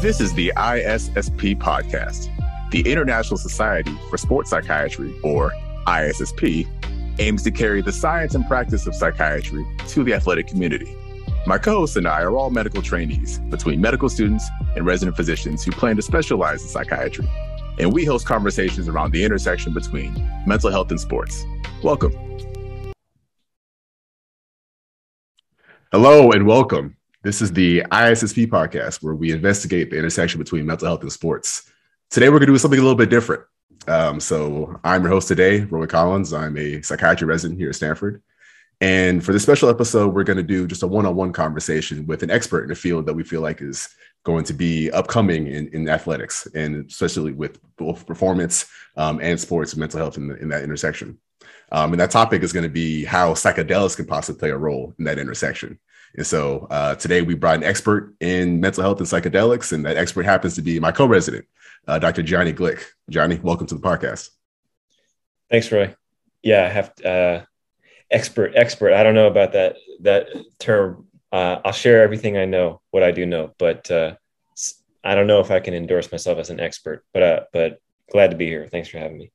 This is the ISSP podcast. The International Society for Sports Psychiatry, or ISSP, aims to carry the science and practice of psychiatry to the athletic community. My co hosts and I are all medical trainees between medical students and resident physicians who plan to specialize in psychiatry. And we host conversations around the intersection between mental health and sports. Welcome. Hello and welcome. This is the ISSP podcast where we investigate the intersection between mental health and sports. Today, we're going to do something a little bit different. Um, so, I'm your host today, Roy Collins. I'm a psychiatry resident here at Stanford. And for this special episode, we're going to do just a one on one conversation with an expert in a field that we feel like is going to be upcoming in, in athletics, and especially with both performance um, and sports and mental health in, the, in that intersection. Um, and that topic is going to be how psychedelics can possibly play a role in that intersection. And so uh, today we brought an expert in mental health and psychedelics, and that expert happens to be my co-resident, uh, Dr. Gianni Glick. Gianni, welcome to the podcast. Thanks, Roy. Yeah, I have uh, expert. Expert. I don't know about that that term. Uh, I'll share everything I know, what I do know, but uh, I don't know if I can endorse myself as an expert. But uh, but glad to be here. Thanks for having me.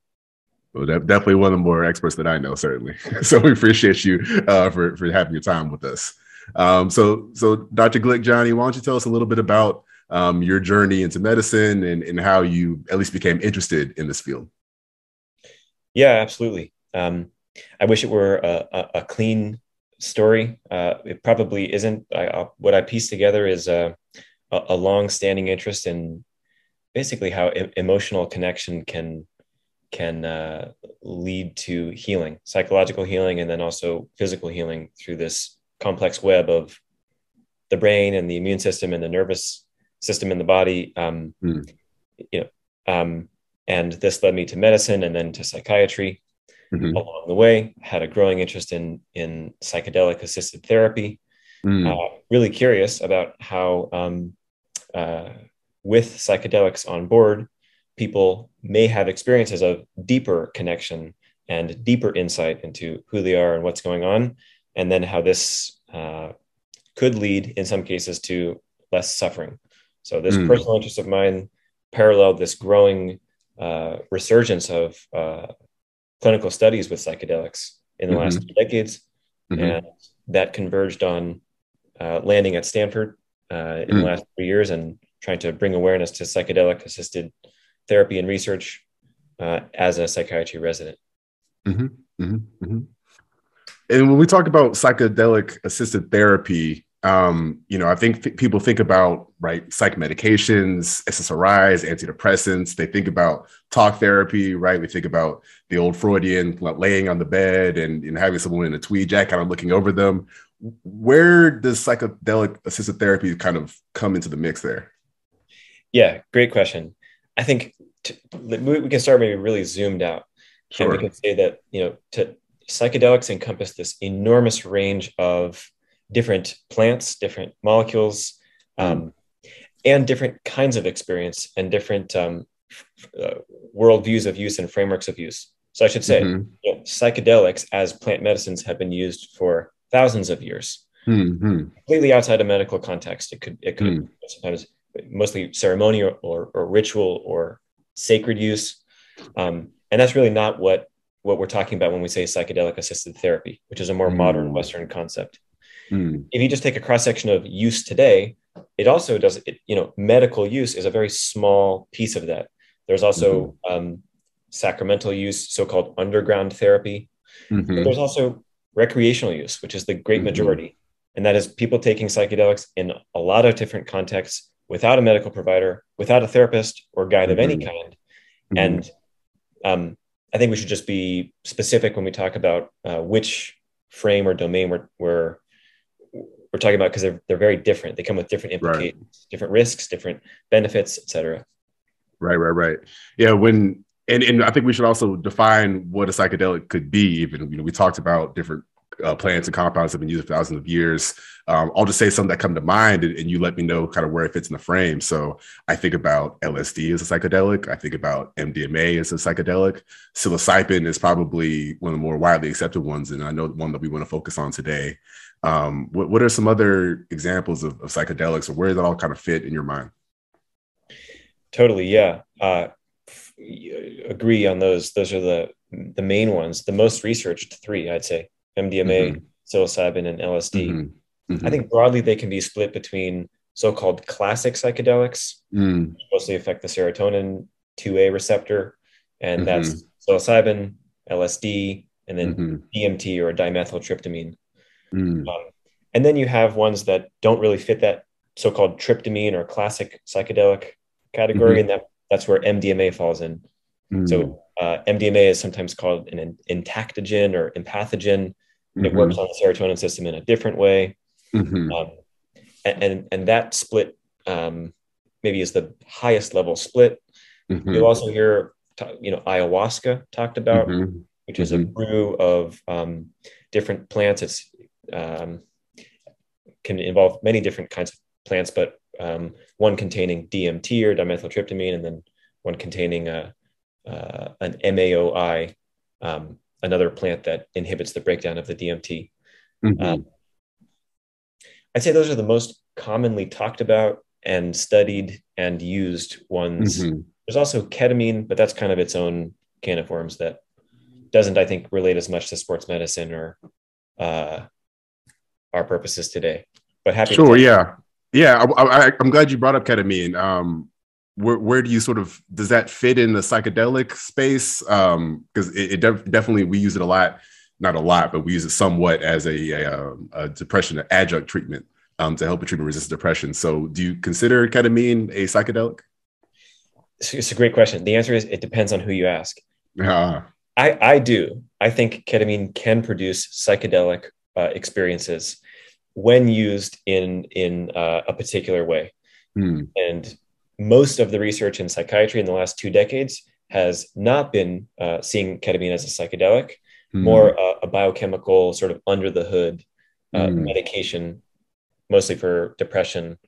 Well, definitely one of the more experts that I know, certainly. so we appreciate you uh, for for having your time with us. Um, so, so Dr. Glick, Gianni, why don't you tell us a little bit about um, your journey into medicine and, and how you at least became interested in this field? Yeah, absolutely. Um, I wish it were a, a, a clean story. Uh, it probably isn't. I, I, what I pieced together is a, a long-standing interest in basically how e- emotional connection can can uh, lead to healing, psychological healing, and then also physical healing through this complex web of the brain and the immune system and the nervous system in the body. Um, mm. You know, um, and this led me to medicine and then to psychiatry. Mm-hmm. Along the way, had a growing interest in in psychedelic assisted therapy. Mm. Uh, really curious about how, um, uh, with psychedelics on board, people may have experiences of deeper connection and deeper insight into who they are and what's going on, and then how this uh, could lead in some cases to less suffering. So this mm. personal interest of mine paralleled this growing uh, resurgence of uh, clinical studies with psychedelics in the mm-hmm. last two decades, mm-hmm. and that converged on uh, landing at Stanford uh, in mm. the last three years and trying to bring awareness to psychedelic assisted therapy and research uh, as a psychiatry resident. Mm-hmm. And when we talk about psychedelic assisted therapy, um, you know, I think th- people think about right psych medications, SSRIs, antidepressants. They think about talk therapy, right? We think about the old Freudian like, laying on the bed and, and having someone in a tweed jacket kind of looking over them. Where does psychedelic assisted therapy kind of come into the mix there? Yeah, great question. I think we can start maybe really zoomed out, sure. and we can say that you know to psychedelics encompass this enormous range of different plants, different molecules, um, and different kinds of experience and different um, uh, worldviews of use and frameworks of use. So I should say, mm-hmm. you know, psychedelics as plant medicines have been used for thousands of years, mm-hmm. completely outside of medical context. It could it could mm. sometimes mostly ceremonial or, or ritual or sacred use, um, and that's really not what what we're talking about when we say psychedelic assisted therapy, which is a more mm. modern Western concept. Mm. If you just take a cross section of use today, it also does, it, you know, medical use is a very small piece of that. There's also mm-hmm. um, sacramental use, so called underground therapy. Mm-hmm. There's also recreational use, which is the great mm-hmm. majority. And that is people taking psychedelics in a lot of different contexts without a medical provider, without a therapist or guide of any mm-hmm. kind. Mm-hmm. And um, I think we should just be specific when we talk about uh, which frame or domain we're we're, we're talking about because they're they're very different. They come with different implications, right. different risks, different benefits, etc. Right, right, right. Yeah, when and, and I think we should also define what a psychedelic could be. Even you know, we talked about different uh, plants and compounds have been used for thousands of years. Um, I'll just say something that come to mind, and, and, you let me know kind of where it fits in the frame. So I think about LSD as a psychedelic. I think about MDMA as a psychedelic. Psilocybin is probably one of the more widely accepted ones, and I know one that we want to focus on today. Um, what, what are some other examples of, of psychedelics, or where does it all kind of fit in your mind? Totally, yeah. Uh, agree on those. Those are the the main ones. The most researched three, I'd say: MDMA, mm-hmm. psilocybin, and LSD. Mm-hmm. Mm-hmm. I think broadly they can be split between so-called classic psychedelics, mm. mostly affect the serotonin 2A receptor, and that's mm-hmm. psilocybin, LSD, and then mm-hmm. DMT or dimethyltryptamine. Mm. Um, and then you have ones that don't really fit that so-called tryptamine or classic psychedelic category, mm-hmm. and that that's where MDMA falls in. Mm. So uh, MDMA is sometimes called an entactogen or empathogen. Mm-hmm. It works on the serotonin system in a different way, mm-hmm. um, and, and, and that split um, maybe is the highest level split. Mm-hmm. You'll also hear you know ayahuasca talked about, mm-hmm. which is a mm-hmm. brew of um, different plants. It's um, can involve many different kinds of plants, but um, one containing DMT or dimethyltryptamine, and then one containing a, uh, an MAOI, um, another plant that inhibits the breakdown of the DMT. Mm-hmm. Um, I'd say those are the most commonly talked about and studied and used ones. Mm-hmm. There's also ketamine, but that's kind of its own can of worms that doesn't, I think, relate as much to sports medicine or uh, our purposes today. But happy. Sure. yeah. Yeah. I, am glad you brought up ketamine. Um, where, where do you sort of does that fit in the psychedelic space? Because um, it, it def- definitely we use it a lot, not a lot, but we use it somewhat as a, a, um, a depression adjunct treatment um, to help with treatment resistant depression. So, do you consider ketamine a psychedelic? It's a great question. The answer is it depends on who you ask. Uh, I, I do. I think ketamine can produce psychedelic uh, experiences when used in in uh, a particular way. Hmm. And most of the research in psychiatry in the last two decades has not been uh, seeing ketamine as a psychedelic, hmm. more uh, a biochemical sort of under the hood uh, hmm. medication, mostly for depression.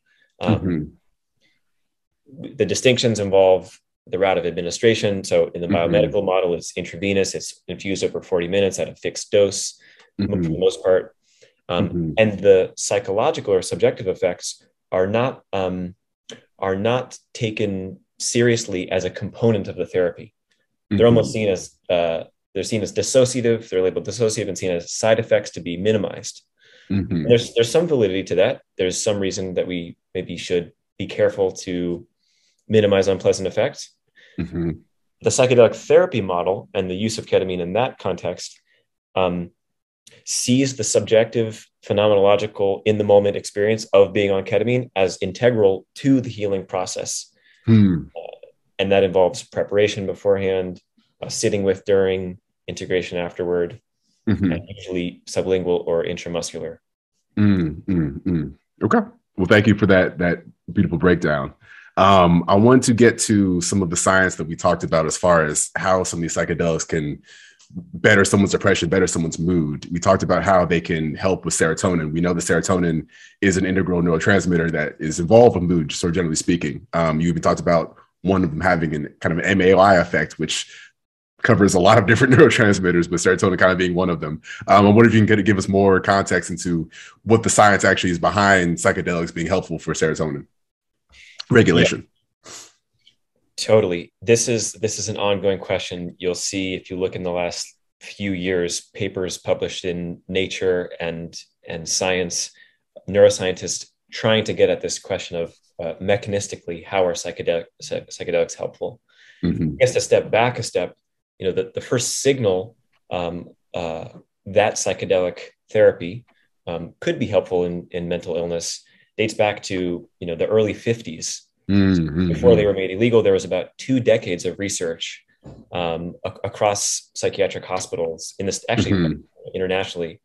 Um, mm-hmm. The distinctions involve the route of administration. So in the mm-hmm. biomedical model, it's intravenous. It's infused over 40 minutes at a fixed dose mm-hmm. for the most part. Um, mm-hmm. And the psychological or subjective effects are not um, are not taken seriously as a component of the therapy. They're mm-hmm. almost seen as uh, they're seen as dissociative. They're labeled dissociative and seen as side effects to be minimized. Mm-hmm. There's there's some validity to that. There's some reason that we maybe should be careful to minimize unpleasant effects. Mm-hmm. The psychedelic therapy model and the use of ketamine in that context um, sees the subjective phenomenological in the moment experience of being on ketamine as integral to the healing process. Hmm. Uh, and that involves preparation beforehand, uh, sitting with during, integration afterward, mm-hmm. and usually sublingual or intramuscular. Mm, mm, mm. Okay. Well, thank you for that that beautiful breakdown. Um, I want to get to some of the science that we talked about as far as how some of these psychedelics can better someone's depression, better someone's mood. We talked about how they can help with serotonin. We know that serotonin is an integral neurotransmitter that is involved with mood, sort of generally speaking. Um, you even talked about one of them having an kind of an MAOI effect, which covers a lot of different neurotransmitters, but serotonin kind of being one of them. Um, I wonder if you can give us more context into what the science actually is behind psychedelics being helpful for serotonin regulation. Yeah. Totally. This is this is an ongoing question. You'll see if you look in the last few years, papers published in Nature and and Science, neuroscientists trying to get at this question of uh, mechanistically how are psychedelic, psychedelics helpful. Mm-hmm. I guess to step back a step, you know, the, the first signal um, uh, that psychedelic therapy um, could be helpful in, in mental illness dates back to you know the early 50s Mm-hmm. Before they were made illegal, there was about two decades of research um, a- across psychiatric hospitals in this actually mm-hmm. internationally,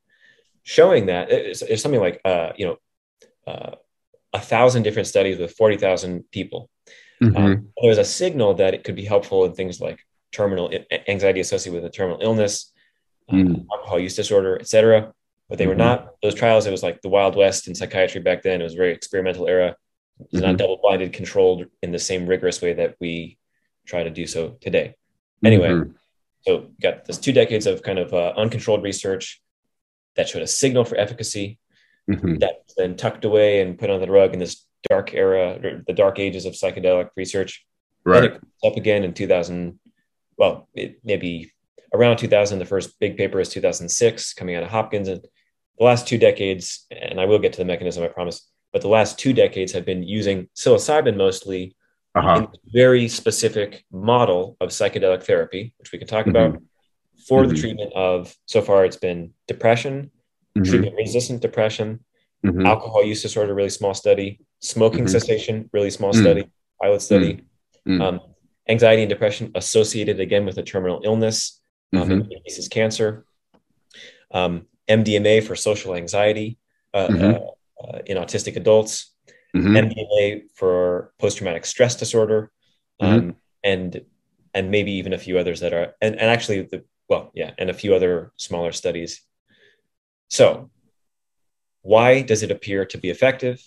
showing that it's, it's something like uh, you know uh, a thousand different studies with forty thousand people. Mm-hmm. Um, there was a signal that it could be helpful in things like terminal anxiety associated with a terminal illness, mm. uh, alcohol use disorder, etc. But they were mm-hmm. not those trials. It was like the Wild West in psychiatry back then. It was a very experimental era mm-hmm. not double blinded controlled in the same rigorous way that we try to do so today anyway mm-hmm. so got this two decades of kind of uh, uncontrolled research that showed a signal for efficacy mm-hmm. that then tucked away and put on the rug in this dark era the dark ages of psychedelic research Right. Up again in 2000. Well, it, maybe around 2000. The first big paper is 2006, coming out of Hopkins, and the last two decades. And I will get to the mechanism, I promise. But the last two decades have been using psilocybin mostly Uh-huh. in a very specific model of psychedelic therapy, which we can talk about for the Mhm. treatment of. So far, it's been depression, Mhm. treatment-resistant depression, Mhm. alcohol use disorder, really small study, smoking Mhm. cessation, really small Mm. study, pilot study, Mm. um, anxiety and depression associated again with a terminal illness, um, in Mhm. many cases cancer, um, MDMA for social anxiety uh, uh, uh, in autistic adults, Mhm. MDMA for post-traumatic stress disorder, um, and and maybe even a few others that are and, and actually the well yeah and a few other smaller studies. So why does it appear to be effective?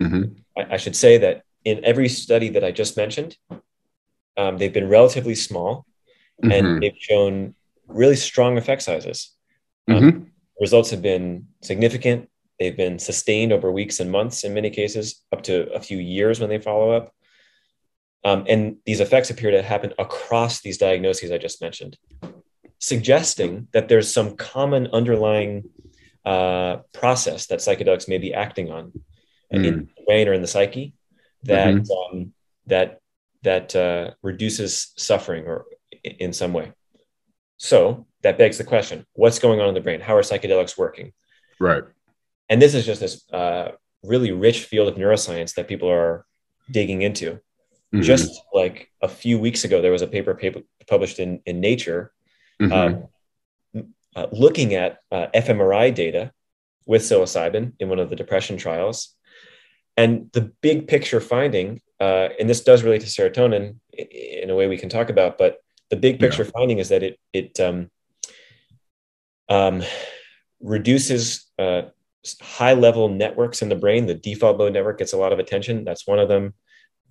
Mhm. I, I should say that in every study that I just mentioned, um, they've been relatively small and they've shown really strong effect sizes. Um, Mhm. results have been significant. They've been sustained over weeks and months in many cases, up to a few years when they follow up. Um, and these effects appear to happen across these diagnoses I just mentioned, suggesting that there's some common underlying uh, process that psychedelics may be acting on in Mm. the brain or in the psyche that um, that that uh, reduces suffering or in some way. So that begs the question: What's going on in the brain? How are psychedelics working? Right. And this is just this uh, really rich field of neuroscience that people are digging into. Mhm. Just like a few weeks ago, there was a paper, paper published in, in Nature Mhm. um, uh, looking at uh, fMRI data with psilocybin in one of the depression trials. And the big picture finding, uh, and this does relate to serotonin in a way we can talk about, but the big Yeah. picture finding is that it it um, um, reduces uh, high level networks in the brain. The default mode network gets a lot of attention. That's one of them.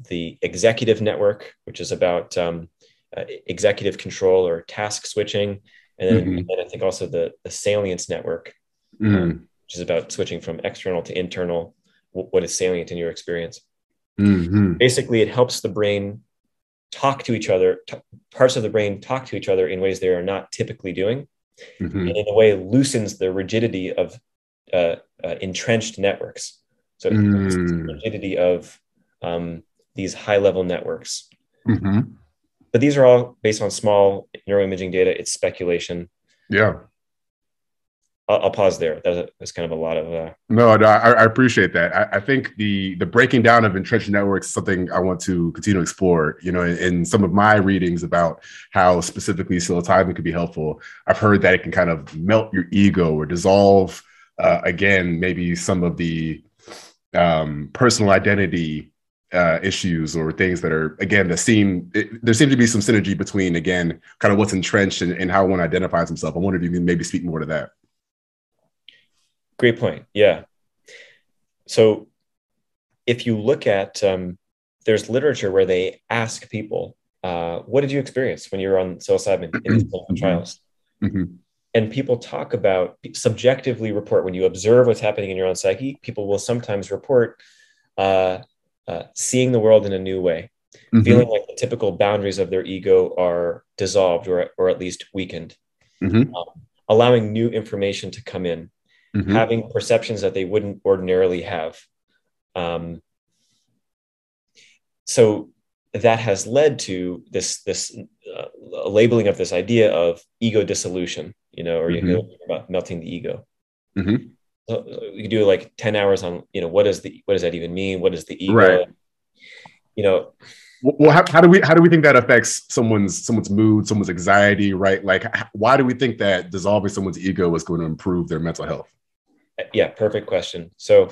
The executive network, which is about um, uh, executive control or task switching, and then, Mhm. and then I think also the the salience network, Mm. which is about switching from external to internal. wh- What is salient in your experience? Mhm. Basically, it helps the brain talk to each other. T- parts of the brain talk to each other in ways they are not typically doing, Mhm. and in a way loosens the rigidity of uh, uh, entrenched networks. So Mm. rigidity of um, these high level networks. Mhm. But these are all based on small neuroimaging data. It's speculation. Yeah. I'll, I'll pause there. That was, that's kind of a lot of. Uh, No, no, I, I appreciate that. I, I think the the breaking down of entrenched networks is something I want to continue to explore. You know, in, in some of my readings about how specifically psilocybin could be helpful, I've heard that it can kind of melt your ego or dissolve uh, again maybe some of the um, personal identity uh, issues or things that are again that seem it, there seems to be some synergy between again kind of what's entrenched and, and how one identifies himself. I wonder if you can maybe speak more to that. great point. Yeah. So if you look at, um, there's literature where they ask people, uh, what did you experience when you were on psilocybin in these clinical trials? Mhm. And people talk about subjectively report when you observe what's happening in your own psyche people will sometimes report uh, uh, seeing the world in a new way Mhm. feeling like the typical boundaries of their ego are dissolved or, or at least weakened Mhm. um, allowing new information to come in Mhm. having perceptions that they wouldn't ordinarily have um, so that has led to this this uh, labeling of this idea of ego dissolution you know or you Mhm. go about melting the ego Mhm. so you do like 10 hours on you know what does the what does that even mean what is the ego Right. you know Well, how, how do we how do we think that affects someone's someone's mood, someone's anxiety, right? Like, why do we think that dissolving someone's ego is going to improve their mental health? yeah perfect question so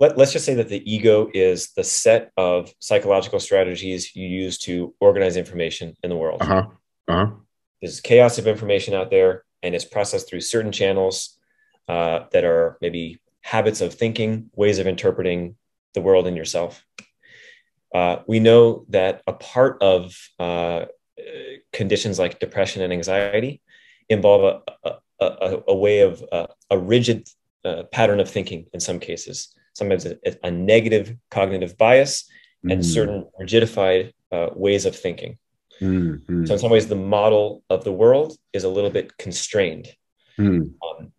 let, let's just say that the ego is the set of psychological strategies you use to organize information in the world Uh huh. Uh huh. there's chaos of information out there and it's processed through certain channels uh, that are maybe habits of thinking ways of interpreting the world and yourself uh, we know that a part of uh, conditions like depression and anxiety involve a, a, a, a way of uh, a rigid uh, pattern of thinking in some cases sometimes a, a negative cognitive bias and Mhm. certain rigidified uh, ways of thinking. Mm-hmm. So in some ways, the model of the world is a little bit constrained. Mm. Um,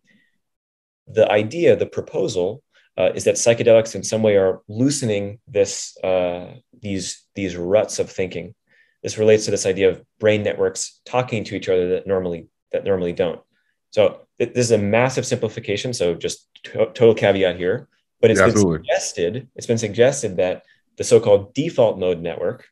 the idea, the proposal, uh, is that psychedelics in some way are loosening this uh, these these ruts of thinking. This relates to this idea of brain networks talking to each other that normally that normally don't. So th- this is a massive simplification. So just to- total caveat here, but it's Yeah, been absolutely. suggested. It's been suggested that the so-called default mode network,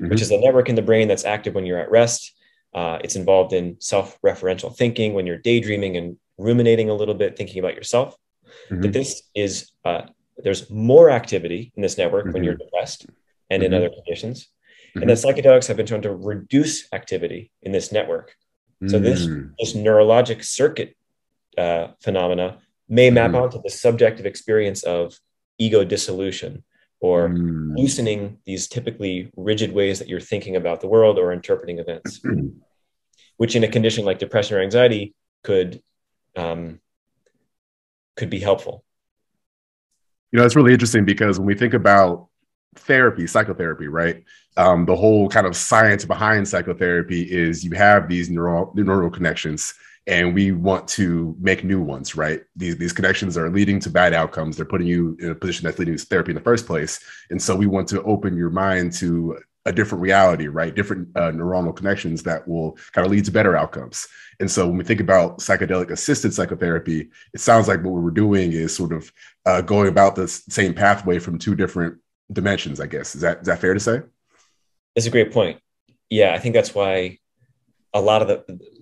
Mhm. which is the network in the brain that's active when you're at rest. Uh, it's involved in self-referential thinking when you're daydreaming and ruminating a little bit, thinking about yourself. That Mhm. this is uh, there's more activity in this network when Mhm. you're depressed and in Mhm. other conditions, and that psychedelics have been shown to reduce activity in this network. So this Mm. this neurologic circuit uh, phenomena may map onto the subjective experience of ego dissolution or Mm. loosening these typically rigid ways that you're thinking about the world or interpreting events, which in a condition like depression or anxiety could um, could be helpful. You know, it's really interesting because when we think about therapy, psychotherapy, right? Um, the whole kind of science behind psychotherapy is you have these neural neural connections, and we want to make new ones, right? These these connections are leading to bad outcomes. They're putting you in a position that's leading to therapy in the first place, and so we want to open your mind to a different reality, right? Different uh, neuronal connections that will kind of lead to better outcomes. And so when we think about psychedelic assisted psychotherapy, it sounds like what we're doing is sort of uh, going about the same pathway from two different dimensions. I guess is that is that fair to say? It's a great point. Yeah, I think that's why a lot of the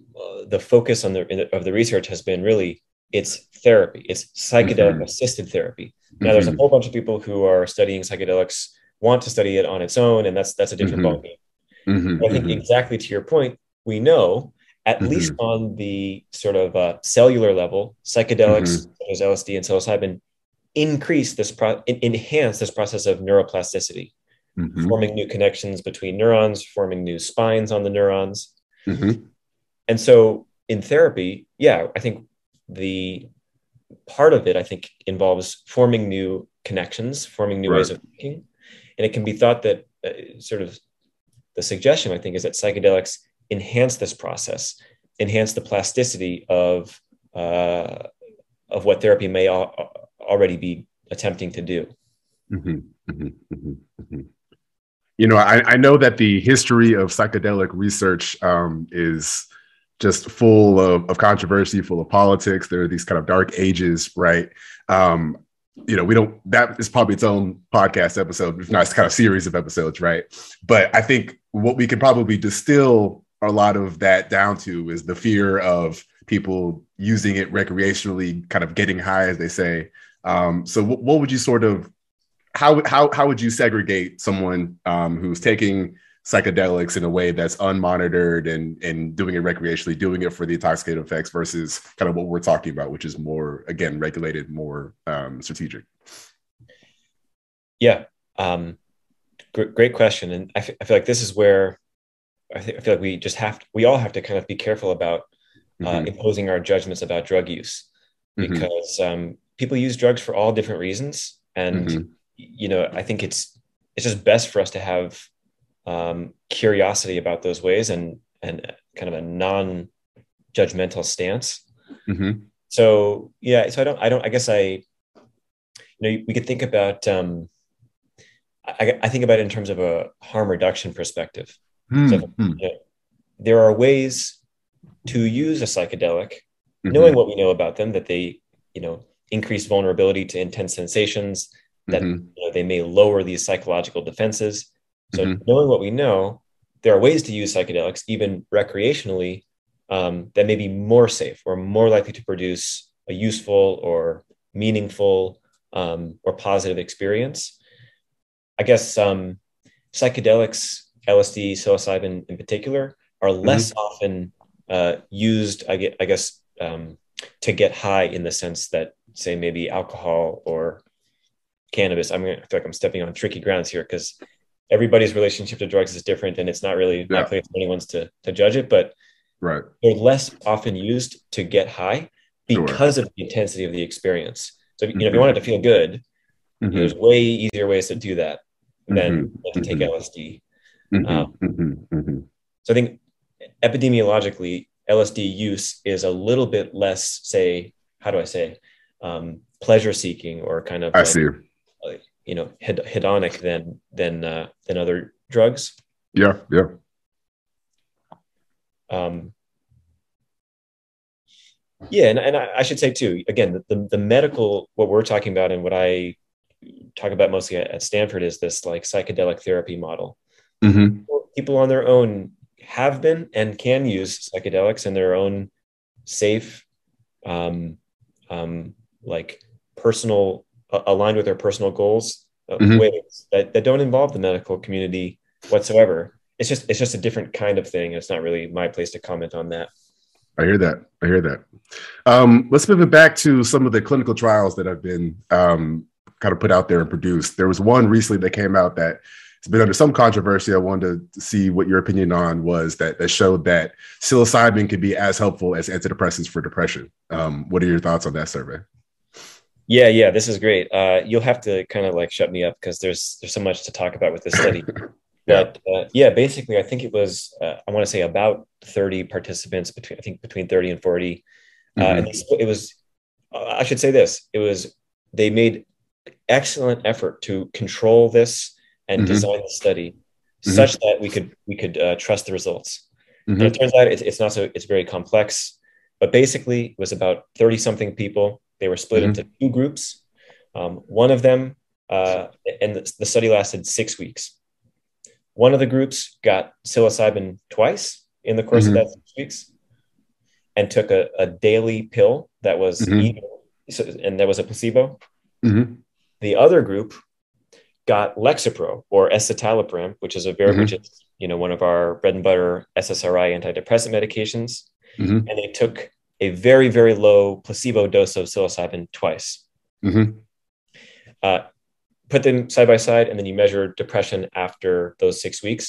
the focus on the of the research has been really it's therapy, it's psychedelic Mhm. assisted therapy. Now, there's a Mhm. whole bunch of people who are studying psychedelics, want to study it on its own, and that's that's a different Mhm. ballgame. Mhm, I think mhm, exactly to your point, we know at least on the sort of uh, cellular level, psychedelics Mm-hmm. such as LSD and psilocybin increase this pro- enhance this process of neuroplasticity, forming new connections between neurons, forming new spines on the neurons. And so in therapy, yeah, I think the part of it, I think, involves forming new connections, forming new ways of thinking. And it can be thought that uh, sort of the suggestion, I think, is that psychedelics enhance this process, enhance the plasticity of, uh, of what therapy may al- already be attempting to do. mhm, mhm, mhm, mhm. You know, I, I know that the history of psychedelic research um, is just full of, of controversy, full of politics. There are these kind of dark ages, right? Um, you know, we don't, that is probably its own podcast episode, if not it's kind of series of episodes, right? But I think what we can probably distill a lot of that down to is the fear of people using it recreationally, kind of getting high, as they say. Um, so, what, would you sort of, how, how, how would you segregate someone um, who's taking psychedelics in a way that's unmonitored and and doing it recreationally, doing it for the intoxicating effects versus kind of what we're talking about, which is more again regulated, more um, strategic. Yeah. Um, gr- great question. And I feel like this is where I, think I feel like we just have to, we all have to kind of be careful about uh, Mhm, imposing our judgments about drug use mhm, because um, people use drugs for all different reasons. And, mhm, you know, I think it's, it's just best for us to have um, curiosity about those ways and, and kind of a non judgmental stance. mhm, So yeah, so I don't, I don't, I guess I, you know, we could think about, um, I, I think about it in terms of a harm reduction perspective. mhm, mhm, There are ways to use a psychedelic, mhm, knowing what we know about them, that they, you know, increase vulnerability to intense sensations, that mhm, you know, they may lower these psychological defenses. So Mhm. knowing what we know, there are ways to use psychedelics, even recreationally, um, that may be more safe or more likely to produce a useful or meaningful um, or positive experience. I guess um, psychedelics, LSD, psilocybin in particular, are less often uh, used. I get, I guess, um, to get high in the sense that, say, maybe alcohol or cannabis. I'm gonna I feel like I'm stepping on tricky grounds here because everybody's relationship to drugs is different, and it's not really Yeah. place for anyone's to to judge it. But Right. they're less often used to get high Sure. because of the intensity of the experience. So, you know, if Mhm. you wanted to feel good, Mhm, there's way easier ways to do that than, Mhm. to take Mhm. LSD. Mm-hmm, um, mm-hmm, mm-hmm. So I think epidemiologically, LSD use is a little bit less, say, how do I say, um, pleasure seeking or kind of I like, see, you know, hedonic than than uh, than other drugs. Yeah, yeah. Um, yeah, and, and I, I should say too, again, the, the, medical what we're talking about and what I talk about mostly at, at Stanford is this like psychedelic therapy model. Mm-hmm. People on their own have been and can use psychedelics in their own safe, um, um, like personal, uh, aligned with their personal goals uh, mm-hmm. ways that, that don't involve the medical community whatsoever. It's just it's just a different kind of thing. It's not really my place to comment on that. I hear that. I hear that. Um, let's pivot back to some of the clinical trials that have been um, kind of put out there and produced. There was one recently that came out that it's been under some controversy. I wanted to see what your opinion on was that that showed that psilocybin could be as helpful as antidepressants for depression. Um, what are your thoughts on that survey? Yeah, yeah, this is great. Uh, you'll have to kind of like shut me up because there's there's so much to talk about with this study. yeah. But uh, yeah, basically, I think it was uh, I want to say about 30 participants between I think between 30 and 40. Uh, mm-hmm. and it was I should say this: it was they made excellent effort to control this and mm-hmm. design the study mm-hmm. such that we could we could uh, trust the results. Mm-hmm. it turns out it's, it's not so it's very complex, but basically it was about thirty something people. They were split mm-hmm. into two groups. Um, one of them, uh, and the, the, study lasted six weeks. One of the groups got psilocybin twice in the course of mm-hmm. that six weeks, and took a, a daily pill that was mm-hmm. either, so, and there was a placebo. The other group got Lexapro or escitalopram, which is a very, mm-hmm. which is, you know, one of our bread and butter SSRI antidepressant medications. Mm-hmm. And they took a very, very low placebo dose of psilocybin twice. Mm-hmm. Uh, put them side by side, and then you measure depression after those six weeks.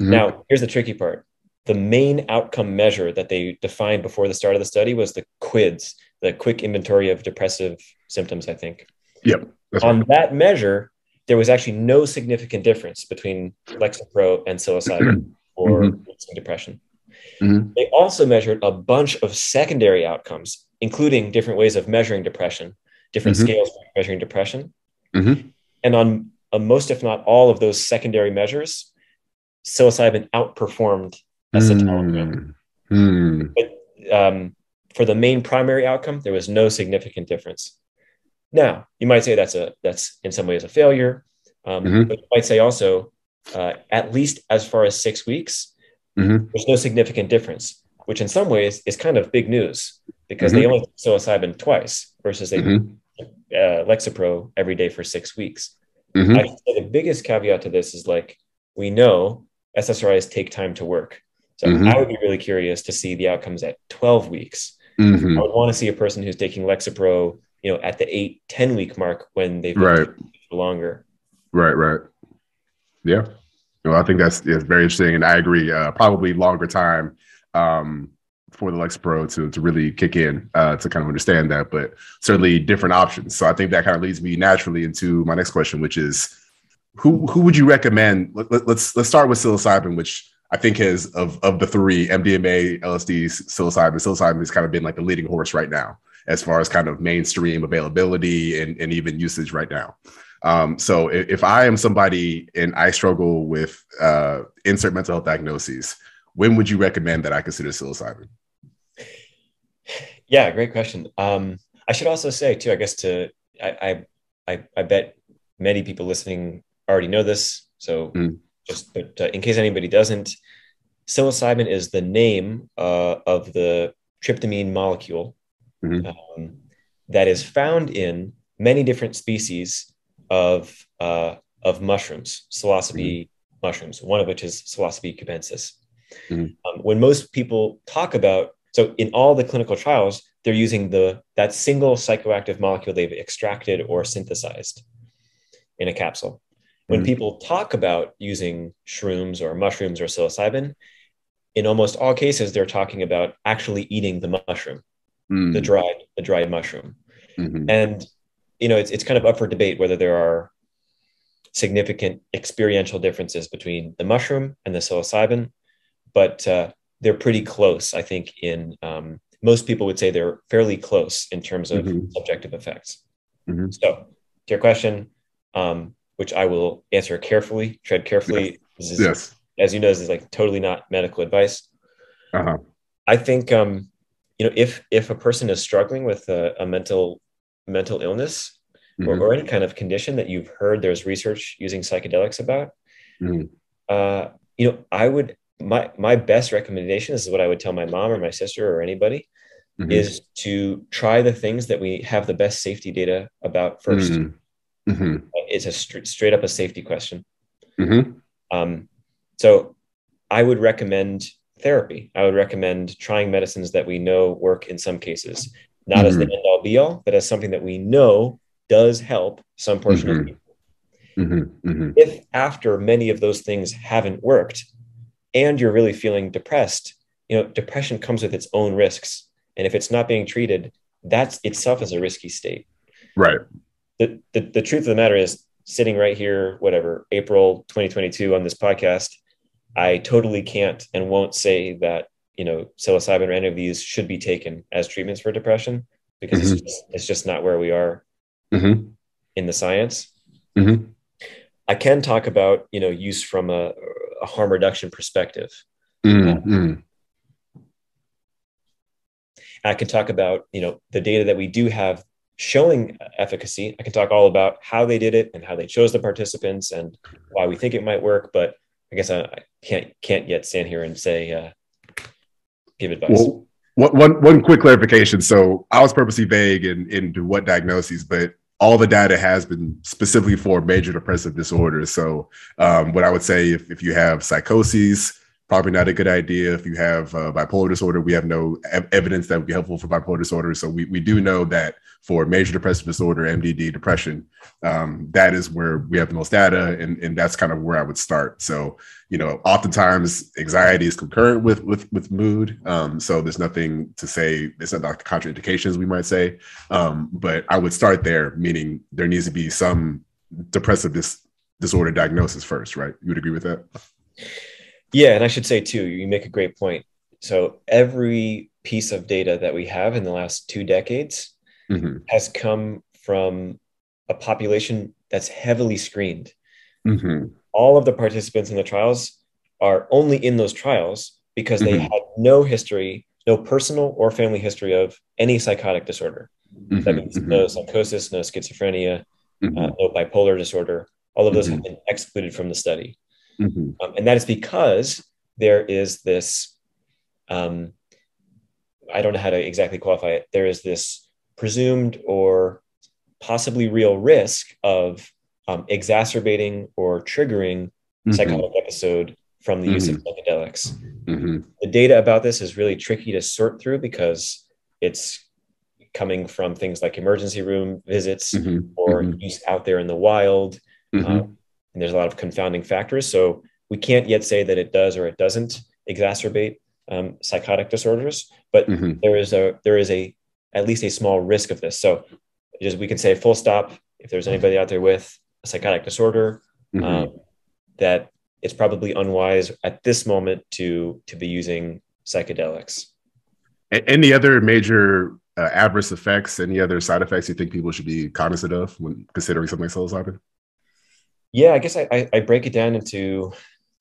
Mm-hmm. Now, here's the tricky part. The main outcome measure that they defined before the start of the study was the QIDS, the quick inventory of depressive symptoms, I think. Yep. On right. that measure, there was actually no significant difference between Lexapro and psilocybin for mm-hmm. depression. Mm-hmm. They also measured a bunch of secondary outcomes, including different ways of measuring depression, different mm-hmm. scales for measuring depression. Mm-hmm. And on uh, most, if not all, of those secondary measures, psilocybin outperformed escitalopram. Mm-hmm. But um, for the main primary outcome, there was no significant difference. Now, you might say that's a that's in some ways a failure, um, mm-hmm. but you might say also uh, at least as far as six weeks, mm-hmm. there's no significant difference, which in some ways is kind of big news because mm-hmm. they only took psilocybin twice versus they mm-hmm. uh, Lexapro every day for six weeks. Mm-hmm. I say the biggest caveat to this is like we know SSRIs take time to work, so mm-hmm. I would be really curious to see the outcomes at 12 weeks. I would want to see a person who's taking Lexapro you know, at the eight, 10 week mark when they've been right. longer. Right, right. Yeah. Well, I think that's, very interesting. And I agree, uh, probably longer time um, for the Lexapro to, to really kick in uh, to kind of understand that, but certainly different options. So I think that kind of leads me naturally into my next question, which is who, who would you recommend? Let, let, let's, let's start with psilocybin, which I think has of, of the three MDMA, LSD, psilocybin, psilocybin has kind of been like the leading horse right now as far as kind of mainstream availability and, and even usage right now. Um, so if, if, I am somebody and I struggle with uh, insert mental health diagnoses, when would you recommend that I consider psilocybin? Yeah, great question. Um, I should also say too, I guess to I I I, bet many people listening already know this. So mm. just but uh, in case anybody doesn't, psilocybin is the name uh, of the tryptamine molecule mm-hmm. um, that is found in many different species of uh, of mushrooms, psilocybe mm-hmm. mushrooms. One of which is psilocybe cubensis. Mm-hmm. Um, when most people talk about so in all the clinical trials, they're using the that single psychoactive molecule they've extracted or synthesized in a capsule. When mm-hmm. people talk about using shrooms or mushrooms or psilocybin, in almost all cases, they're talking about actually eating the mushroom mm. the dried the dried mushroom. Mm-hmm. And you know, it's it's kind of up for debate whether there are significant experiential differences between the mushroom and the psilocybin, but uh, they're pretty close. I think in um, most people would say they're fairly close in terms of mm-hmm. subjective effects. Mm-hmm. So, to your question, um, which I will answer carefully, tread carefully. Yes. Is, yes. As you know, this is like totally not medical advice. Uh-huh. I think, um, you know, if if a person is struggling with a, a mental mental illness mm-hmm. or, or, any kind of condition that you've heard there's research using psychedelics about, mm-hmm. uh, you know, I would my my best recommendation this is what I would tell my mom or my sister or anybody mm-hmm. is to try the things that we have the best safety data about 1st mm-hmm. mm-hmm. It's a st- straight up a safety question. Mm-hmm. Um, so I would recommend therapy. I would recommend trying medicines that we know work in some cases, not as the mm-hmm. end all be all, but as something that we know does help some portion of hmm. people. Hmm. Hmm. If after many of those things haven't worked, and you're really feeling depressed, you know, depression comes with its own risks. And if it's not being treated, that's itself is a risky state. Right. The, the, the truth of the matter is sitting right here, whatever, April 2022 on this podcast, I totally can't and won't say that, you know, psilocybin or any of these should be taken as treatments for depression because mm-hmm. it's, just, it's, just, not where we are mm-hmm. in the science. Mm-hmm. I can talk about, you know, use from a, a harm reduction perspective. Mm-hmm. I can talk about you know the data that we do have showing efficacy. I can talk all about how they did it and how they chose the participants and why we think it might work. But I guess I, I can't can't yet stand here and say uh, give advice. Well, one one quick clarification. So I was purposely vague in into what diagnoses, but all the data has been specifically for major depressive disorders. So, um, what I would say, if, if you have psychoses, probably not a good idea. If you have uh, bipolar disorder, we have no ev- evidence that would be helpful for bipolar disorder. So, we, we do know that for major depressive disorder, MDD, depression, um, that is where we have the most data, and, and that's kind of where I would start. So, you know, oftentimes anxiety is concurrent with with with mood. Um, so there's nothing to say. It's not like contraindications, we might say. Um, but I would start there, meaning there needs to be some depressive dis- disorder diagnosis first, right? You would agree with that? Yeah, and I should say too, you make a great point. So every piece of data that we have in the last two decades mm-hmm. has come from a population that's heavily screened. Mm-hmm. All of the participants in the trials are only in those trials because they mm-hmm. had no history, no personal or family history of any psychotic disorder. Mm-hmm. That means no mm-hmm. psychosis, no schizophrenia, mm-hmm. uh, no bipolar disorder. All of those have been excluded from the study. Um, and that is because there is this um, I don't know how to exactly qualify it. There is this presumed or possibly real risk of um, exacerbating or triggering mm-hmm. psychotic episode from the mm-hmm. use of mm-hmm. psychedelics. Mm-hmm. The data about this is really tricky to sort through because it's coming from things like emergency room visits mm-hmm. or mm-hmm. use out there in the wild. Um, and there's a lot of confounding factors. So we can't yet say that it does or it doesn't exacerbate um, psychotic disorders, but there is a there is a at least a small risk of this. So just we can say full stop if there's anybody out there with a psychotic disorder mm-hmm. um, that it's probably unwise at this moment to to be using psychedelics any other major uh, adverse effects any other side effects you think people should be cognizant of when considering something like psilocybin yeah i guess i, I, I break it down into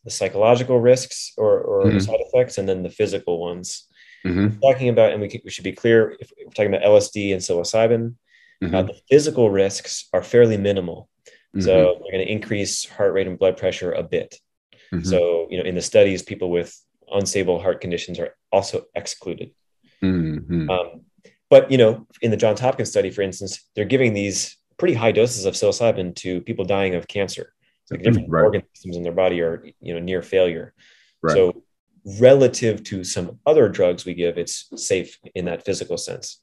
the psychological risks or, or mm-hmm. side effects and then the physical ones mm-hmm. talking about and we, we should be clear if we're talking about lsd and psilocybin Mm-hmm. Uh, the physical risks are fairly minimal. Mm-hmm. So we're going to increase heart rate and blood pressure a bit. Mm-hmm. So, you know, in the studies, people with unstable heart conditions are also excluded. Mm-hmm. Um, but, you know, in the Johns Hopkins study, for instance, they're giving these pretty high doses of psilocybin to people dying of cancer. Like different right. organ systems in their body are, you know, near failure. Right. So relative to some other drugs we give, it's safe in that physical sense.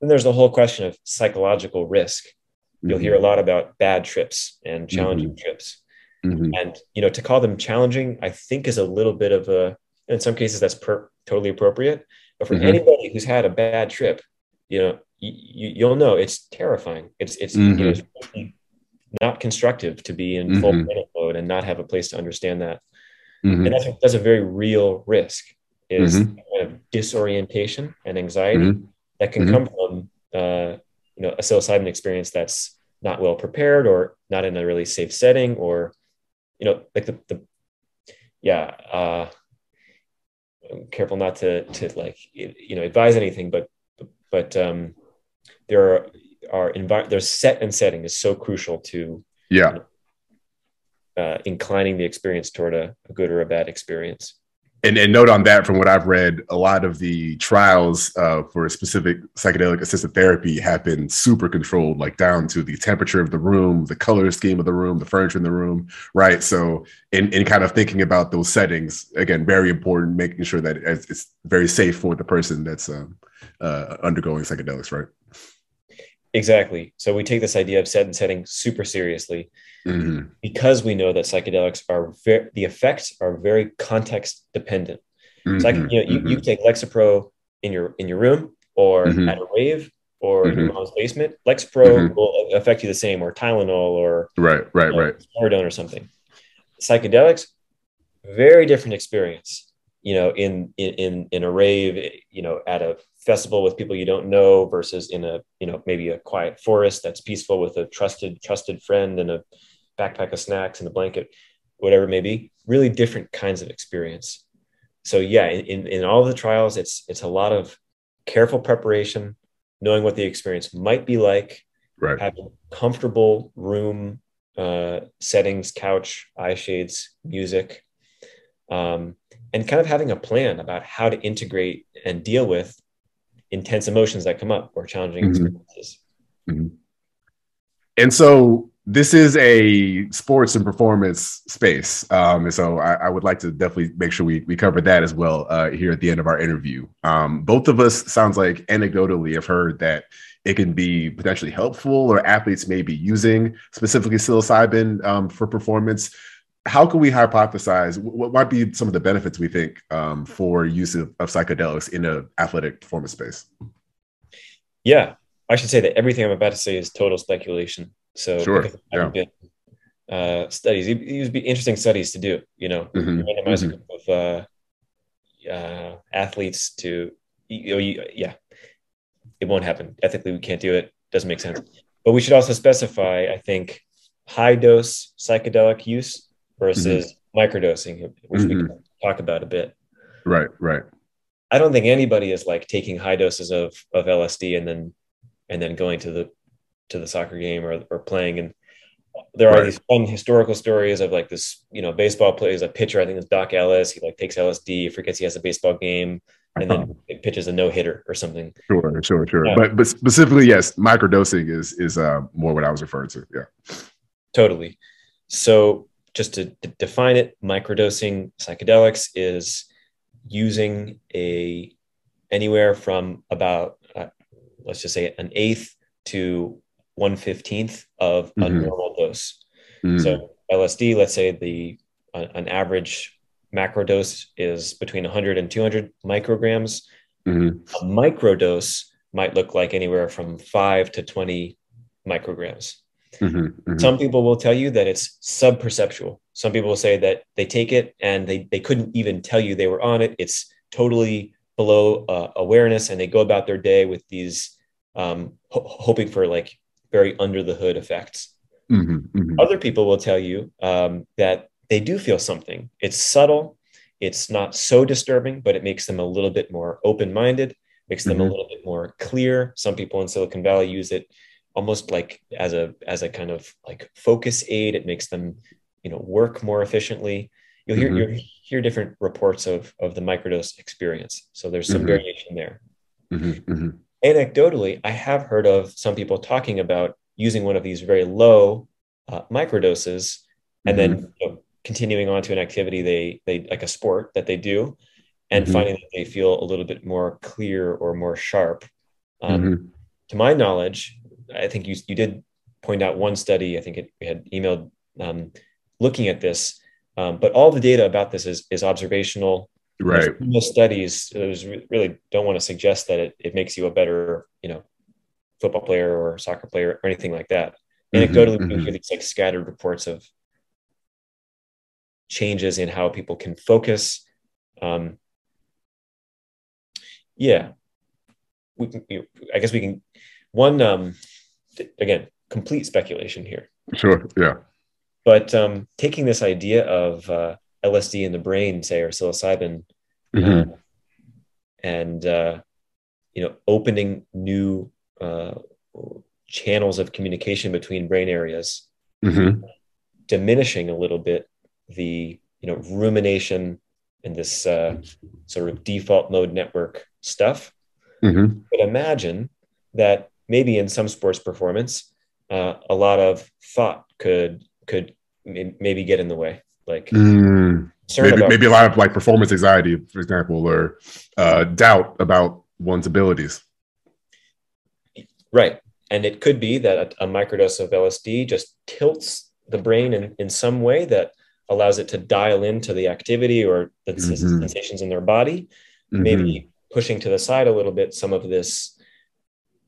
Then there's the whole question of psychological risk. You'll mm-hmm. hear a lot about bad trips and challenging mm-hmm. trips. Mm-hmm. And you know, to call them challenging, I think is a little bit of a in some cases that's per, totally appropriate. But for mm-hmm. anybody who's had a bad trip, you know, you, you'll know it's terrifying. It's it's you know, mm-hmm. it's really not constructive to be in mm-hmm. full panic mode and not have a place to understand that. Mm-hmm. And that's, that's a very real risk is mm-hmm. kind of disorientation and anxiety mm-hmm. that can mm-hmm. come from uh, you know a psilocybin experience that's not well prepared or not in a really safe setting or you know like the, the yeah uh I'm careful not to to like you know advise anything but but um there are are envi- there's set and setting is so crucial to yeah you know, uh, inclining the experience toward a, a good or a bad experience and, and note on that from what I've read, a lot of the trials uh, for specific psychedelic assisted therapy have been super controlled, like down to the temperature of the room, the color scheme of the room, the furniture in the room, right? So, in, in kind of thinking about those settings, again, very important, making sure that it's very safe for the person that's um, uh, undergoing psychedelics, right? Exactly. So we take this idea of set and setting super seriously mm-hmm. because we know that psychedelics are very, the effects are very context dependent. Mm-hmm. So I can, you know, mm-hmm. you, you mm-hmm. take Lexapro in your in your room or mm-hmm. at a rave or in your mm-hmm. mom's basement. Lexapro will affect you the same, or Tylenol, or right, right, you know, right, or something. Psychedelics, very different experience. You know, in in in a rave, you know, at a festival with people you don't know versus in a you know maybe a quiet forest that's peaceful with a trusted trusted friend and a backpack of snacks and a blanket whatever it may be really different kinds of experience so yeah in, in all of the trials it's it's a lot of careful preparation knowing what the experience might be like right. having comfortable room uh, settings couch eye shades music um, and kind of having a plan about how to integrate and deal with intense emotions that come up or challenging mm-hmm. experiences. Mm-hmm. And so this is a sports and performance space. Um, and so I, I, would like to definitely make sure we, we cover that as well uh, here at the end of our interview. Um, both of us sounds like anecdotally have heard that it can be potentially helpful or athletes may be using specifically psilocybin um, for performance how can we hypothesize what might be some of the benefits we think um, for use of, of psychedelics in an athletic performance space? Yeah, I should say that everything I'm about to say is total speculation. So, sure. yeah. Been, uh, studies, it, it, would be interesting studies to do. You know, mm-hmm. randomizing mm-hmm. of uh, uh, athletes to, you know, you, yeah, it won't happen. Ethically, we can't do it. Doesn't make sense. But we should also specify, I think, high dose psychedelic use versus mm-hmm. microdosing, which mm-hmm. we can talk about a bit. Right, right. I don't think anybody is like taking high doses of of LSD and then and then going to the to the soccer game or, or playing and there are right. these fun historical stories of like this, you know, baseball plays a pitcher. I think it's Dock Ellis. He like takes LSD, forgets he has a baseball game, and then it pitches a no hitter or something. Sure, sure, sure. Yeah. But but specifically, yes, microdosing is is uh, more what I was referring to. Yeah, totally. So just to d- define it, microdosing psychedelics is using a anywhere from about uh, let's just say an eighth to one fifteenth of mm-hmm. a normal dose. Mm-hmm. So LSD, let's say the uh, an average macro dose is between 100 and 200 micrograms. Mm-hmm. A microdose might look like anywhere from five to 20 micrograms. Mm-hmm, mm-hmm. Some people will tell you that it's subperceptual. Some people will say that they take it and they, they couldn't even tell you they were on it. It's totally below uh, awareness and they go about their day with these um, ho- hoping for like very under the hood effects. Mm-hmm, mm-hmm, Other people will tell you um, that they do feel something. It's subtle. It's not so disturbing, but it makes them a little bit more open minded, makes them a mm-hmm. little bit more clear. Some people in Silicon Valley use it almost like as a as a kind of like focus aid it makes them you know work more efficiently you'll hear mm-hmm. you'll hear different reports of of the microdose experience so there's some mm-hmm. variation there mm-hmm. mm-hmm. anecdotally i have heard of some people talking about using one of these very low uh, microdoses and then mm-hmm. you know, continuing on to an activity they they like a sport that they do and mm-hmm. finding that they feel a little bit more clear or more sharp um, to my knowledge I think you you did point out one study. I think it, we had emailed um, looking at this, um, but all the data about this is is observational. Right. The studies really don't want to suggest that it, it makes you a better you know football player or soccer player or anything like that. anecdotally mm-hmm. we hear these like scattered reports of changes in how people can focus um, yeah we can, i guess we can one um, again complete speculation here sure yeah but um, taking this idea of uh, lsd in the brain say or psilocybin mm-hmm. uh, and uh, you know opening new uh, channels of communication between brain areas mm-hmm. diminishing a little bit the you know rumination and this uh, sort of default mode network stuff mm-hmm. but imagine that maybe in some sports performance uh, a lot of thought could could maybe get in the way like mm. maybe, maybe a lot of like performance anxiety for example or uh, doubt about one's abilities right and it could be that a, a microdose of lsd just tilts the brain in, in some way that allows it to dial into the activity or the mm-hmm. sensations in their body, mm-hmm. maybe pushing to the side a little bit some of this,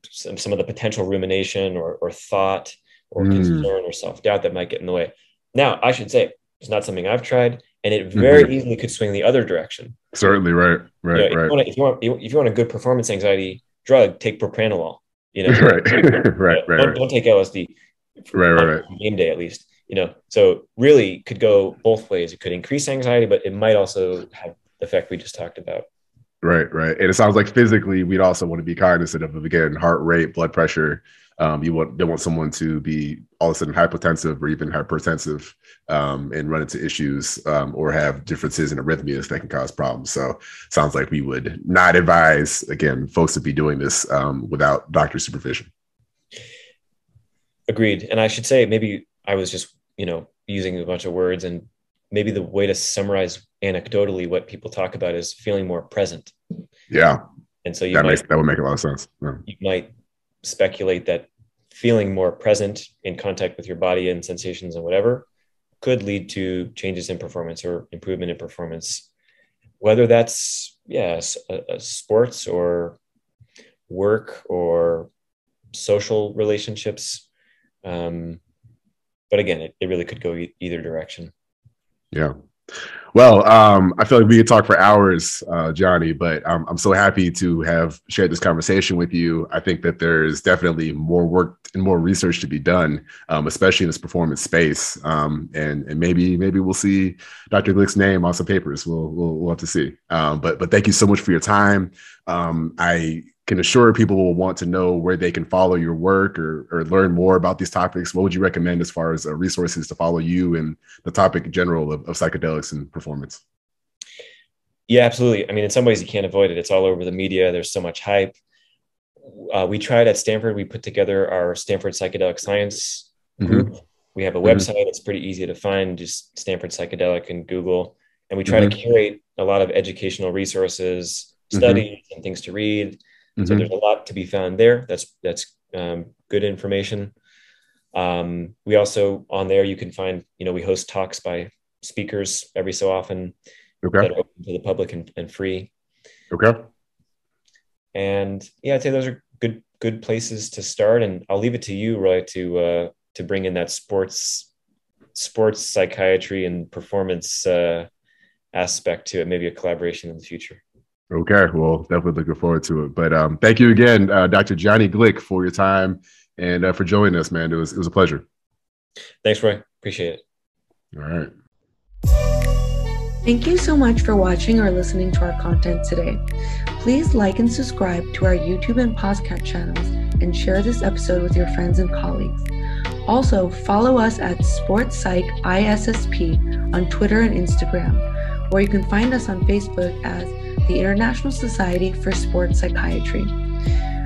some, some of the potential rumination or, or thought or mm. concern or self doubt that might get in the way. Now, I should say it's not something I've tried, and it very mm-hmm. easily could swing the other direction. Certainly, right, right, you know, right. If you, want, if you want, if you want a good performance anxiety drug, take propranolol. You know, right, right, right. Don't, right. don't take LSD. Right, right, right. Game day, at least you know so really could go both ways it could increase anxiety but it might also have the effect we just talked about right right and it sounds like physically we'd also want to be cognizant of again heart rate blood pressure um, you want don't want someone to be all of a sudden hypotensive or even hypertensive um, and run into issues um, or have differences in arrhythmias that can cause problems. So sounds like we would not advise again folks to be doing this um, without doctor supervision. Agreed. And I should say maybe I was just, you know, using a bunch of words and maybe the way to summarize anecdotally what people talk about is feeling more present. Yeah. And so you that might, makes that would make a lot of sense. Yeah. You might speculate that feeling more present in contact with your body and sensations and whatever could lead to changes in performance or improvement in performance. Whether that's yes, a, a sports or work or social relationships. Um, but again, it, it really could go e- either direction. Yeah. Well, um, I feel like we could talk for hours, uh, Gianni, but I'm, I'm so happy to have shared this conversation with you. I think that there's definitely more work and more research to be done, um, especially in this performance space. Um, and, and maybe maybe we'll see Dr. Glick's name on some papers. We'll, we'll, we'll have to see. Um, but but thank you so much for your time. Um, I can assure people will want to know where they can follow your work or, or learn more about these topics, what would you recommend as far as uh, resources to follow you and the topic in general of, of psychedelics and performance? Yeah, absolutely. I mean, in some ways, you can't avoid it. It's all over the media. There's so much hype. Uh, we tried at Stanford. We put together our Stanford Psychedelic Science mm-hmm. group. Mm-hmm. We have a mm-hmm. website. It's pretty easy to find. Just Stanford Psychedelic and Google. And we try mm-hmm. to curate a lot of educational resources, mm-hmm. studies, and things to read Mm-hmm. So there's a lot to be found there. That's that's um, good information. Um, we also on there you can find you know we host talks by speakers every so often okay. that are open to the public and, and free. Okay. And yeah, I'd say those are good good places to start. And I'll leave it to you, Roy, to uh, to bring in that sports sports psychiatry and performance uh, aspect to it. Maybe a collaboration in the future. Okay, well, definitely looking forward to it. But um, thank you again, uh, Dr. Gianni Glick, for your time and uh, for joining us, man. It was it was a pleasure. Thanks, Roy. Appreciate it. All right. Thank you so much for watching or listening to our content today. Please like and subscribe to our YouTube and podcast channels and share this episode with your friends and colleagues. Also, follow us at Sports Psych ISSP on Twitter and Instagram, or you can find us on Facebook as the International Society for Sports Psychiatry.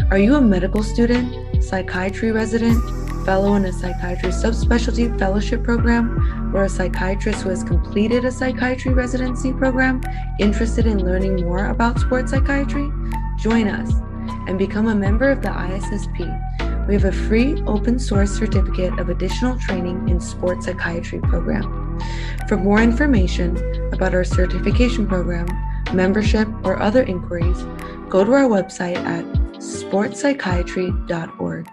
Are you a medical student, psychiatry resident, fellow in a psychiatry subspecialty fellowship program, or a psychiatrist who has completed a psychiatry residency program interested in learning more about sports psychiatry? Join us and become a member of the ISSP. We have a free open source certificate of additional training in sports psychiatry program. For more information about our certification program, membership, or other inquiries, go to our website at sportspsychiatry.org.